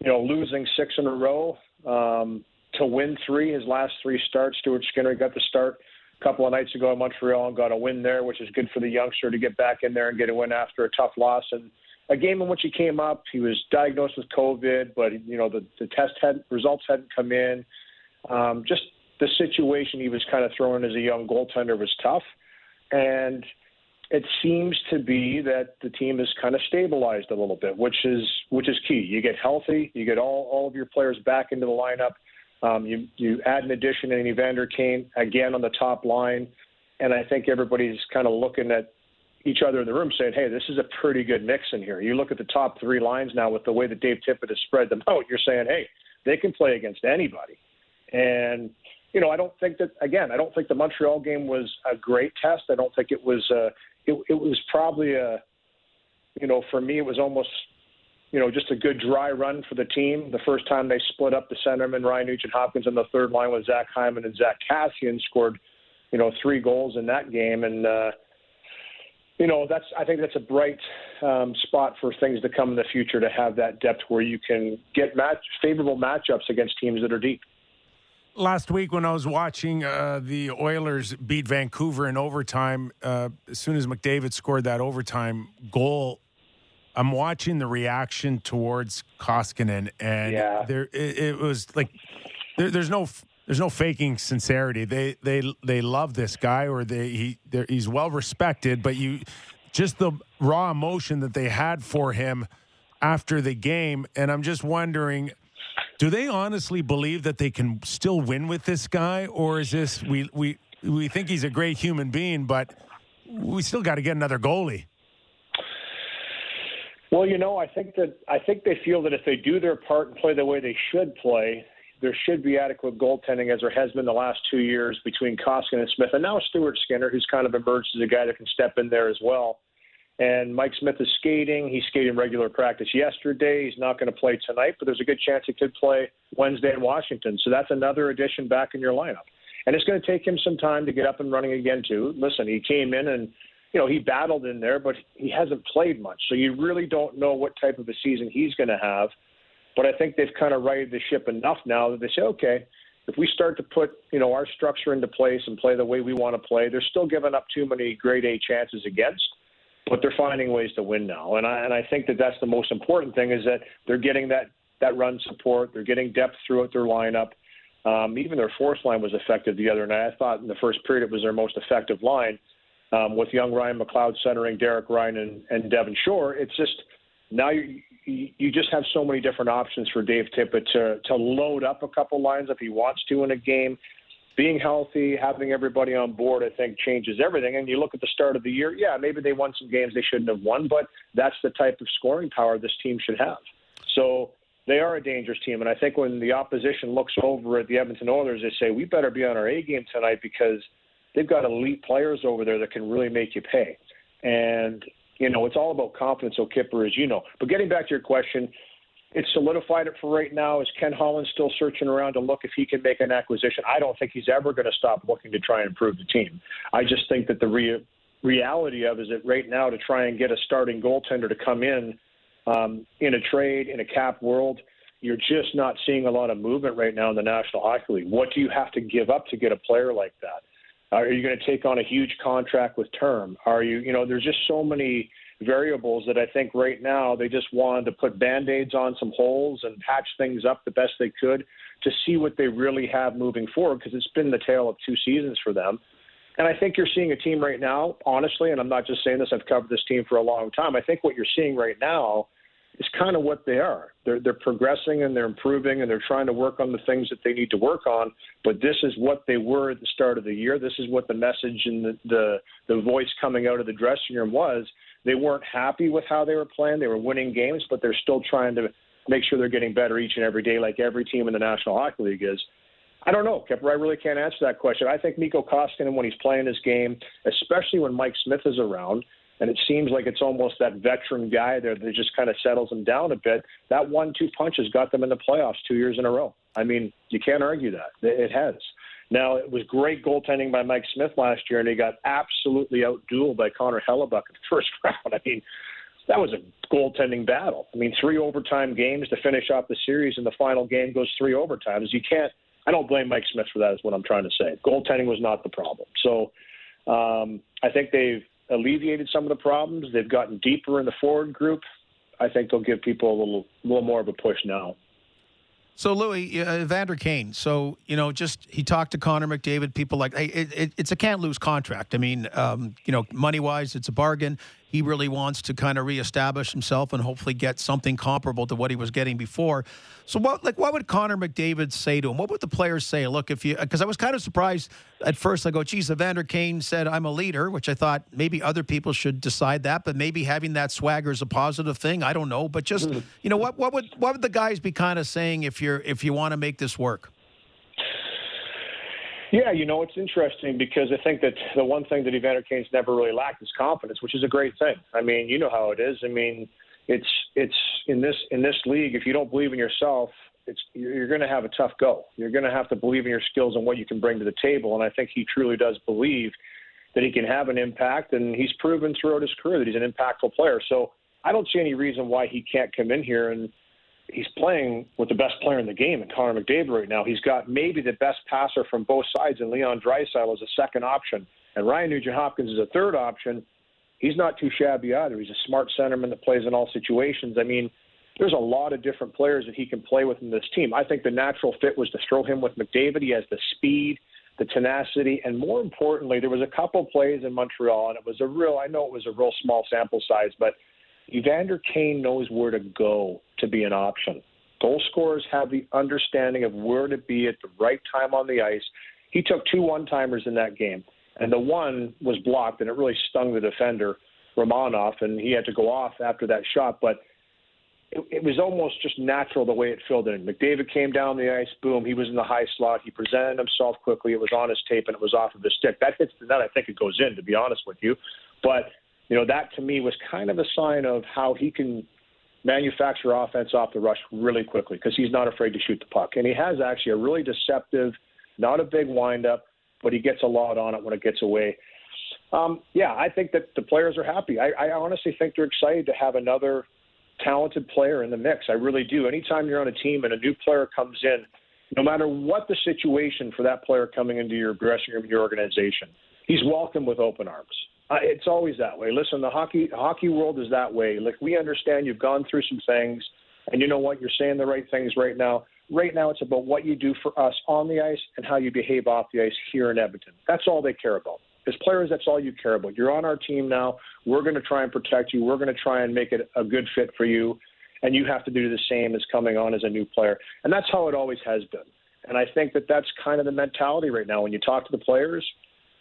you know losing six in a row um, to win three, his last three starts. Stuart Skinner got the start a couple of nights ago in Montreal and got a win there, which is good for the youngster to get back in there and get a win after a tough loss and a game in which he came up. He was diagnosed with COVID, but you know the the test had results hadn't come in. Um, just the situation he was kind of thrown in as a young goaltender was tough, and it seems to be that the team is kind of stabilized a little bit, which is which is key. You get healthy, you get all, all of your players back into the lineup. Um, you you add an addition in Evander Kane again on the top line, and I think everybody's kind of looking at each other in the room saying, "Hey, this is a pretty good mix in here." You look at the top three lines now with the way that Dave Tippett has spread them out. You're saying, "Hey, they can play against anybody," and you know, I don't think that again. I don't think the Montreal game was a great test. I don't think it was. Uh, it, it was probably a, you know, for me, it was almost, you know, just a good dry run for the team. The first time they split up the centerman, Ryan Nugent Hopkins, on the third line with Zach Hyman and Zach Kassian scored, you know, three goals in that game. And, uh, you know, that's I think that's a bright um, spot for things to come in the future to have that depth where you can get match favorable matchups against teams that are deep. Last week, when I was watching uh, the Oilers beat Vancouver in overtime, uh, as soon as McDavid scored that overtime goal, I'm watching the reaction towards Koskinen, and Yeah. there it, it was like there, there's no there's no faking sincerity. They they they love this guy, or they he he's well respected, but you just the raw emotion that they had for him after the game, and I'm just wondering. Do they honestly believe that they can still win with this guy, or is this we we we think he's a great human being, but we still got to get another goalie? Well, you know, I think that I think they feel that if they do their part and play the way they should play, there should be adequate goaltending as there has been the last two years between Koskinen and Smith, and now Stuart Skinner, who's kind of emerged as a guy that can step in there as well. And Mike Smith is skating. He skated in regular practice yesterday. He's not going to play tonight, but there's a good chance he could play Wednesday in Washington. So that's another addition back in your lineup. And it's going to take him some time to get up and running again, too. Listen, he came in and, you know, he battled in there, but he hasn't played much. So you really don't know what type of a season he's going to have. But I think they've kind of righted the ship enough now that they say, okay, if we start to put, you know, our structure into place and play the way we want to play, they're still giving up too many grade A chances against but they're finding ways to win now. And I and I think that that's the most important thing is that they're getting that that run support. They're getting depth throughout their lineup. Um, even their fourth line was effective the other night. I thought in the first period it was their most effective line um, with young Ryan McLeod centering Derek Ryan and, and Devin Shore. It's just now you you just have so many different options for Dave Tippett to to load up a couple lines if he wants to in a game being healthy, having everybody on board, I think changes everything. And you look at the start of the year, yeah, maybe they won some games they shouldn't have won, but that's the type of scoring power this team should have. So they are a dangerous team. And I think when the opposition looks over at the Edmonton Oilers, they say, we better be on our A game tonight because they've got elite players over there that can really make you pay. And, you know, it's all about confidence, so Kipper, as you know. But getting back to your question, it's solidified it for right now. Is Ken Holland still searching around to look if he can make an acquisition? I don't think he's ever going to stop looking to try and improve the team. I just think that the re- reality of is that right now to try and get a starting goaltender to come in um, in a trade in a cap world, you're just not seeing a lot of movement right now in the National Hockey League. What do you have to give up to get a player like that? Are you going to take on a huge contract with term? Are you, you know, there's just so many variables that I think right now they just wanted to put band aids on some holes and patch things up the best they could to see what they really have moving forward because it's been the tale of two seasons for them. And I think you're seeing a team right now, honestly, and I'm not just saying this, I've covered this team for a long time. I think what you're seeing right now is kind of what they are. They're they're progressing and they're improving and they're trying to work on the things that they need to work on. But this is what they were at the start of the year. This is what the message and the the, the voice coming out of the dressing room was. They weren't happy with how they were playing. They were winning games, but they're still trying to make sure they're getting better each and every day, like every team in the National Hockey League is. I don't know, Kepper. I really can't answer that question. I think Mikko Koskinen, when he's playing his game, especially when Mike Smith is around, and it seems like it's almost that veteran guy there that just kind of settles them down a bit. That one-two punch has got them in the playoffs two years in a row. I mean, you can't argue that. It has. Now, it was great goaltending by Mike Smith last year, and he got absolutely outdueled by Connor Hellebuyck in the [laughs] first round. I mean, that was a goaltending battle. I mean, three overtime games to finish off the series, and the final game goes three overtimes. You can't. I don't blame Mike Smith for that. Is what I'm trying to say. Goaltending was not the problem. So, um, I think they've alleviated some of the problems. They've gotten deeper in the forward group. I think they'll give people a little, little more of a push now. So Louis uh, Vander Kane. So you know, just he talked to Connor McDavid. People like, hey, it, it, it's a can't lose contract. I mean, um, you know, money wise, it's a bargain. He really wants to kind of reestablish himself and hopefully get something comparable to what he was getting before. So what, like, what would Connor McDavid say to him? What would the players say? Look, if you, because I was kind of surprised at first. I go, geez, Evander Kane said I'm a leader, which I thought maybe other people should decide that, but maybe having that swagger is a positive thing. I don't know, but just hmm. you know, what what would what would the guys be kind of saying if you're if you want to make this work? Yeah, you know, it's interesting because I think that the one thing that Evander Kane's never really lacked is confidence, which is a great thing. I mean, you know how it is. I mean, it's it's in this in this league, if you don't believe in yourself, it's you're going to have a tough go. You're going to have to believe in your skills and what you can bring to the table. And I think he truly does believe that he can have an impact, and he's proven throughout his career that he's an impactful player. So I don't see any reason why he can't come in here and he's playing with the best player in the game, in Connor McDavid right now. He's got maybe the best passer from both sides, and Leon Draisaitl is a second option, and Ryan Nugent Hopkins is a third option. He's not too shabby either. He's a smart centerman that plays in all situations. I mean, there's a lot of different players that he can play with in this team. I think the natural fit was to throw him with McDavid. He has the speed, the tenacity, and more importantly, there was a couple plays in Montreal, and it was a real. I know it was a real small sample size, but Evander Kane knows where to go to be an option. Goal scorers have the understanding of where to be at the right time on the ice. He took two one timers in that game, and the one was blocked, and it really stung the defender, Romanov, and he had to go off after that shot. But it, it was almost just natural the way it filled in. McDavid came down the ice, boom, he was in the high slot. He presented himself quickly. It was on his tape, and it was off of his stick. That hits the net. I think it goes in, to be honest with you. But you know, that to me was kind of a sign of how he can manufacture offense off the rush really quickly because he's not afraid to shoot the puck. And he has actually a really deceptive, not a big windup, but he gets a lot on it when it gets away. Um, yeah, I think that the players are happy. I, I honestly think they're excited to have another talented player in the mix. I really do. Anytime you're on a team and a new player comes in, no matter what the situation for that player coming into your dressing room, your organization, he's welcomed with open arms. Uh, it's always that way. Listen, the hockey hockey world is that way. Like we understand you've gone through some things, and you know what? You're saying the right things right now. Right now, it's about what you do for us on the ice and how you behave off the ice here in Edmonton. That's all they care about. As players, that's all you care about. You're on our team now. We're going to try and protect you. We're going to try and make it a good fit for you, and you have to do the same as coming on as a new player. And that's how it always has been. And I think that that's kind of the mentality right now. When you talk to the players,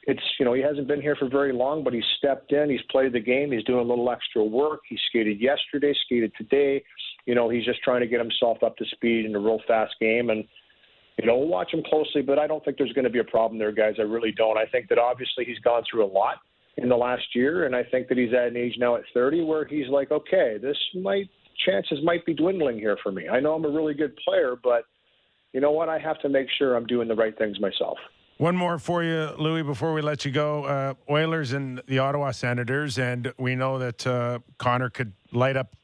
it's you know he hasn't been here for very long, but he's stepped in. He's played the game. He's doing a little extra work. He skated yesterday, skated today. You know he's just trying to get himself up to speed in a real fast game, and you know we'll watch him closely. But I don't think there's going to be a problem there, guys. I really don't. I think that obviously he's gone through a lot in the last year, and I think that he's at an age now at 30 where he's like, okay, this might chances might be dwindling here for me. I know I'm a really good player, but you know what? I have to make sure I'm doing the right things myself. One more for you, Louis, before we let you go. Uh, Oilers and the Ottawa Senators, and we know that uh, Connor could light up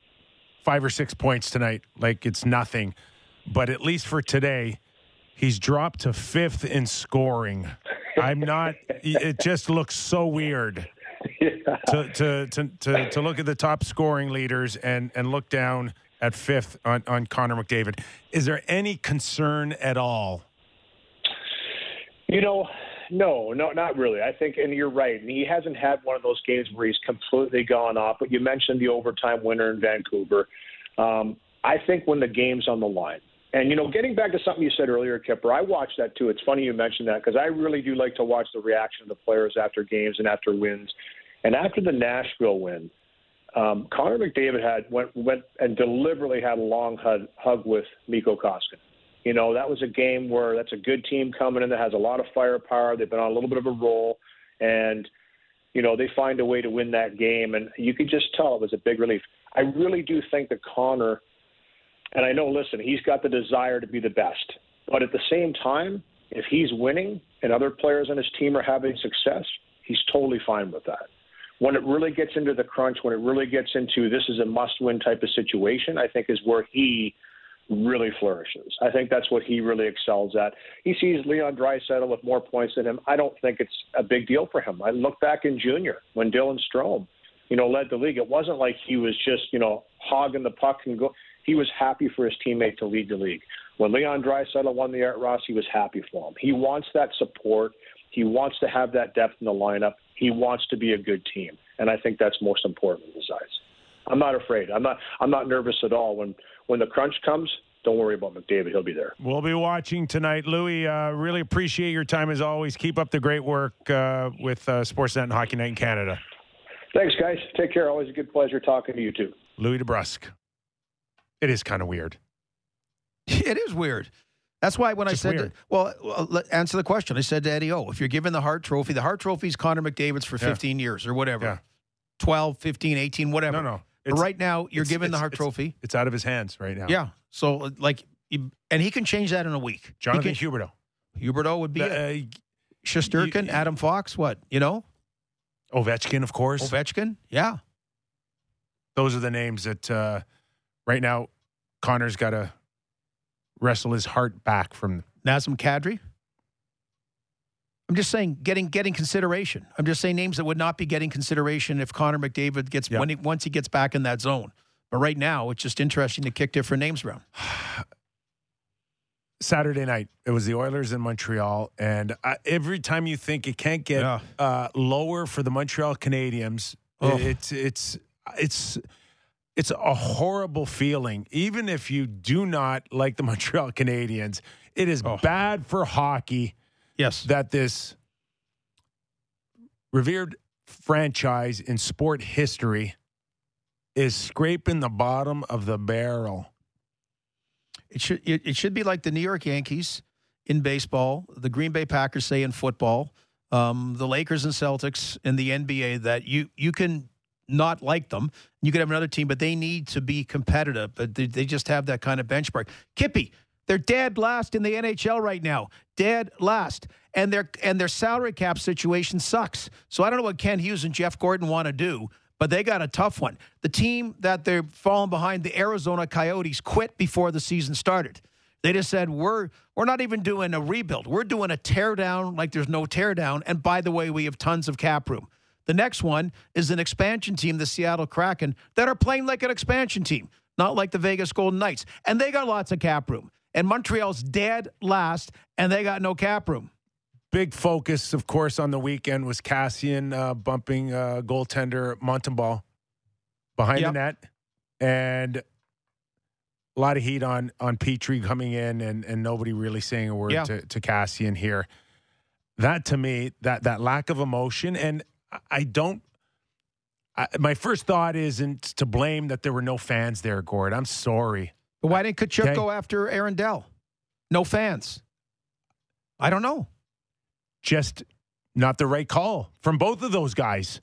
five or six points tonight like it's nothing. But at least for today, he's dropped to fifth in scoring. I'm not, it just looks so weird. To, to, to, to, to look at the top scoring leaders and, and look down at fifth on, on Connor McDavid. Is there any concern at all you know, no, no, not really. I think, and you're right. And he hasn't had one of those games where he's completely gone off. But you mentioned the overtime winner in Vancouver. Um, I think when the game's on the line, and you know, getting back to something you said earlier, Kipper, I watched that too. It's funny you mentioned that because I really do like to watch the reaction of the players after games and after wins. And after the Nashville win, um, Connor McDavid had went went and deliberately had a long hug, hug with Mikko Koskinen. You know, that was a game where that's a good team coming in that has a lot of firepower. They've been on a little bit of a roll, and you know they find a way to win that game. And you could just tell it was a big relief. I really do think that Connor, and I know, listen, he's got the desire to be the best, but at the same time, if he's winning and other players on his team are having success, he's totally fine with that. When it really gets into the crunch, when it really gets into this is a must win type of situation, I think is where he really flourishes. I think that's what he really excels at. He sees Leon Draisaitl with more points than him. I don't think it's a big deal for him. I look back in junior when Dylan Strome, you know, led the league. It wasn't like he was just, you know, hogging the puck and go. He was happy for his teammate to lead the league. When Leon Draisaitl won the Art Ross, he was happy for him. He wants that support. He wants to have that depth in the lineup. He wants to be a good team, and I think that's most important in his eyes. I'm not afraid. I'm not. I'm not nervous at all when when the crunch comes, don't worry about McDavid. He'll be there. We'll be watching tonight. Louis, uh, really appreciate your time as always. Keep up the great work uh, with uh, Sportsnet and Hockey Night in Canada. Thanks, guys. Take care. Always a good pleasure talking to you, too. Louis DeBrusk. It is kind of weird. [laughs] It is weird. That's why when Just I said, to, well, well, answer the question. I said to Eddie, oh, if you're given the Hart Trophy, the Hart Trophy is Connor McDavid's for Yeah. 15 years or whatever. Yeah. 12, 15, 18, whatever. No, no. It's- right now, you're given the Hart Trophy. It's out of his hands right now. Yeah. So, like, you- and he can change that in a week. Jonathan he can, Huberdeau. Huberdeau would be it. Uh, Shesterkin, you- Adam Fox, what? You know? Ovechkin, of course. Ovechkin, yeah. Those are the names that uh, right now Connor's got to wrestle his heart back from. Nazem Kadri. I'm just saying, getting getting consideration. I'm just saying names that would not be getting consideration if Connor McDavid gets when he, once he gets back in that zone. But right now, it's just interesting to kick different names around. [sighs] Saturday night, it was the Oilers in Montreal, and I, every time you think it can't get Yeah. uh, lower for the Montreal Canadiens, Oh. it's it's it's it's a horrible feeling. Even if you do not like the [laughs] Montreal Canadiens, it is Oh. bad for hockey Yes, that this revered franchise in sport history is scraping the bottom of the barrel. It should it, it should be like the New York Yankees in baseball, the Green Bay Packers say in football, um, the Lakers and Celtics in the NBA. That you you can not like them, you could have another team, but they need to be competitive. But they, they just have that kind of benchmark. Kippy, they're dead last in the NHL right now, dead last, and their and their salary cap situation sucks. So I don't know what Kent Hughes and Jeff Gorton want to do but they got a tough one. The team that they're falling behind, the Arizona Coyotes, quit before the season started. They just said we're we're not even doing a rebuild. We're doing a tear down like there's no tear down. And by the way, we have tons of cap room. The next one is an expansion team, the Seattle Kraken, that are playing like an expansion team, not like the Vegas Golden Knights. And they got lots of cap room. And Montreal's dead last, and they got no cap room. Big focus, of course, on the weekend was Kassian uh, bumping uh, goaltender Montembeault behind Yep. the net, and a lot of heat on on Petry coming in, and and nobody really saying a word Yeah. to, to Kassian here. That to me, that that lack of emotion, and I- I don't. I, my first thought isn't to blame that there were no fans there, Gord. I'm sorry. Why didn't Tkachuk Okay. go after Aaron Dell? No fans. I don't know. Just not the right call from both of those guys.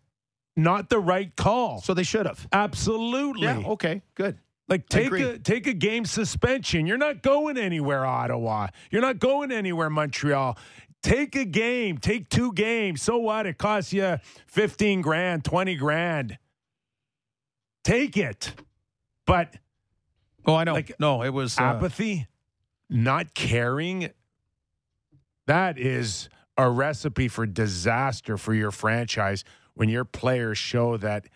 Not the right call. So they should have. Absolutely. Yeah. Okay. Good. Like take a take a game suspension. You're not going anywhere, Ottawa. You're not going anywhere, Montreal. Take a game. Take two games. So what? It costs you 15 grand, 20 grand. Take it. But Oh, I know. Like, no, it was. Uh, apathy, not caring, that is a recipe for disaster for your franchise when your players show that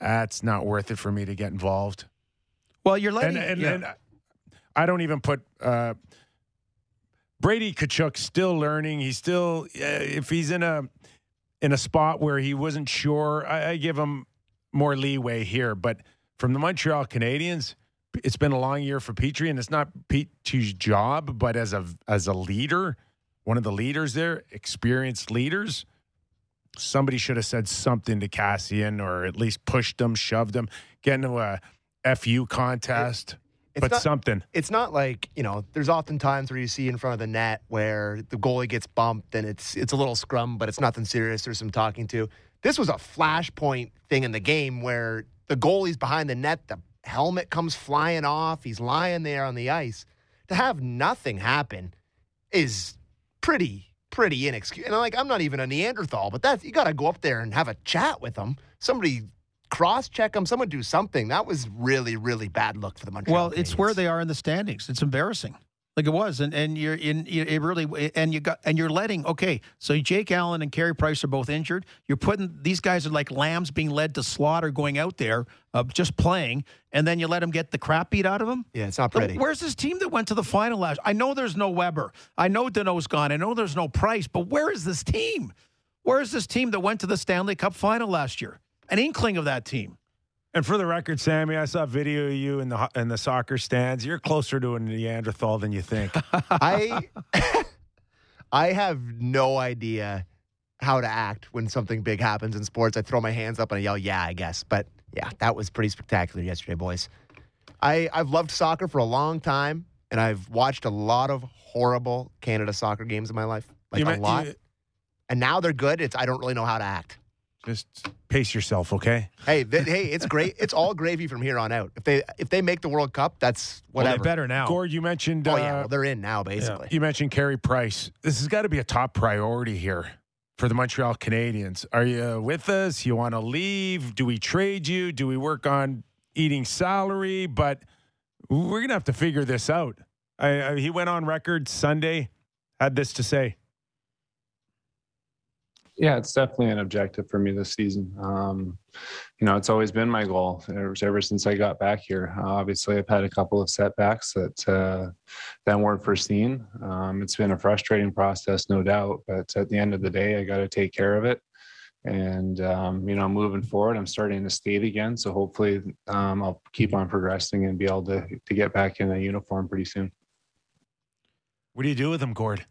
that's not worth it for me to get involved. well, you're letting. and and, yeah. and I don't even put uh, Brady Tkachuk still learning. He's still uh, if he's in a in a spot where he wasn't sure, I, I give him more leeway here. But from the Montreal Canadiens, it's been a long year for Petry, and it's not Petry's job, but as a as a leader, one of the leaders there, experienced leaders. Somebody should have said something to Kassian, or at least pushed him, shoved him, get into a FU contest, It's but not- something. it's not like you know there's often times where you see in front of the net where the goalie gets bumped and it's it's a little scrum but it's nothing serious there's some talking to this was a flashpoint thing in the game where the goalie's behind the net the helmet comes flying off he's lying there on the ice to have nothing happen is pretty pretty inexcusable and like i'm not even a neanderthal but that's you got to go up there and have a chat with him somebody cross check him someone do something that was really really bad look for the montreal well, it's where they are in the standings. It's embarrassing. Like it was, and and you're in. you- It really, and you got, and you're letting. Okay, so Jake Allen and Carey Price are both injured. You're putting these guys are like lambs being led to slaughter, going out there, uh, just playing, and then you let them get the crap beat out of them. yeah it's not pretty Where's this team that went to the final last? I know there's no Weber. I know Danault's gone. I know there's no Price. But where is this team? Where is this team that went to the Stanley Cup final last year? An inkling of that team. And for the record, Sammy, I saw a video of you in the in the soccer stands. You're closer to a Neanderthal than you think. [laughs] I I have no idea how to act when something big happens in sports. I throw my hands up and I yell, "Yeah, I guess." But yeah, that was pretty spectacular yesterday, boys. I I've loved soccer for a long time, and I've watched a lot of horrible Canada soccer games in my life, like You a meant- lot. you- and now they're good. It's I don't really know how to act. Just pace yourself, okay? Hey, th- hey, it's great. It's all gravy from here on out. If they if they make the World Cup, that's Well, whatever. they better now. Gord, you mentioned. oh uh, yeah, well they're in now basically. You mentioned Carey Price. This has got to be a top priority here for the Montreal Canadiens. Are you with us? You want to leave? Do we trade you? Do we work on eating salary? But we're gonna have to figure this out. I, I, he went on record Sunday, had this to say. Yeah, it's definitely an objective for me this season. Um, you know, it's always been my goal ever, ever since I got back here. Uh, obviously, I've had a couple of setbacks that uh, that weren't foreseen. Um, it's been a frustrating process, no doubt. But at the end of the day, I got to take care of it. And um, you know, moving forward, I'm starting to skate again. So hopefully, um, I'll keep on progressing and be able to to get back in a uniform pretty soon. What do you do with him, Gord?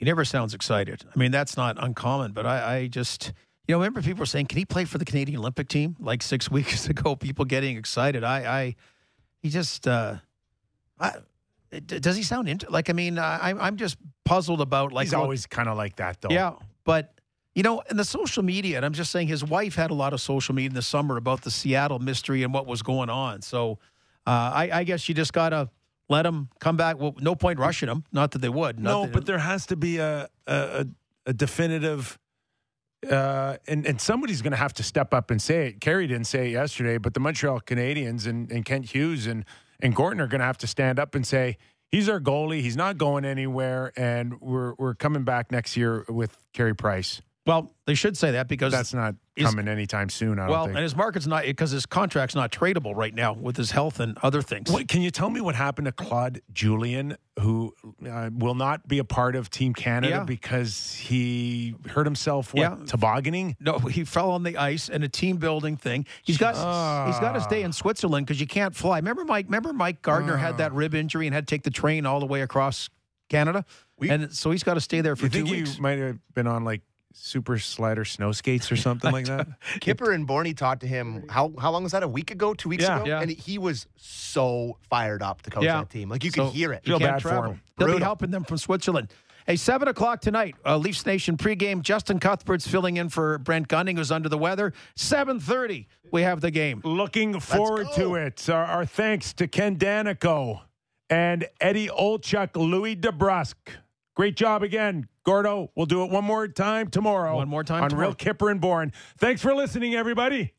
He never sounds excited. I mean, that's not uncommon, but I, I just, you know, remember people were saying, can he play for the Canadian Olympic team like six [laughs] weeks ago? People getting excited. I, I, he just, uh, I, does he sound into, like, I mean, I, I'm just puzzled about like, He's always kind of like that, though. yeah, but you know, in the social media, and I'm just saying his wife had a lot of social media in the summer about the Seattle mystery and what was going on. So uh, I, I guess you just got to let them come back. Well, no point rushing them. Not that they would. Not No, but there has to be a a, a definitive, uh, and and somebody's going to have to step up and say it. Carey didn't say it yesterday, but the Montreal Canadiens and, and Kent Hughes and and Gorton are going to have to stand up and say he's our goalie. He's not going anywhere, and we're we're coming back next year with Carey Price. Well, they should say that because That's not coming anytime soon. I don't well, and his market's not because his contract's not tradable right now with his health and other things. What, can you tell me what happened to Claude Julien, who uh, will not be a part of Team Canada Yeah. because he hurt himself what, Yeah. tobogganing? No, he fell on the ice in a team building thing. He's got he's got to stay in Switzerland because you can't fly. Remember Mike? Remember Mike Gardner had that rib injury and had to take the train all the way across Canada, and so he's got to stay there for You two think weeks. he might have been on like super slider snow skates or something like that? [laughs] Kipper and Borny talked to him. How how long was that? A week ago? Two weeks Yeah. ago? Yeah. And he was so fired up to coach Yeah. that team. Like you So- could hear it. He Feel can't bad for travel. him. They'll be helping them from Switzerland. Hey, seven o'clock tonight, uh, Leafs Nation pregame. Justin Cuthbert's filling in for Brent Gunning, who's under the weather. Seven thirty, we have the game. Looking forward to it. Our, our thanks to Ken Danico and Eddie Olczyk, Louis DeBrusk. Great job again, Gordo. We'll do it one more time tomorrow. One more time on tomorrow. Real Kipper and Bourne. Thanks for listening, everybody.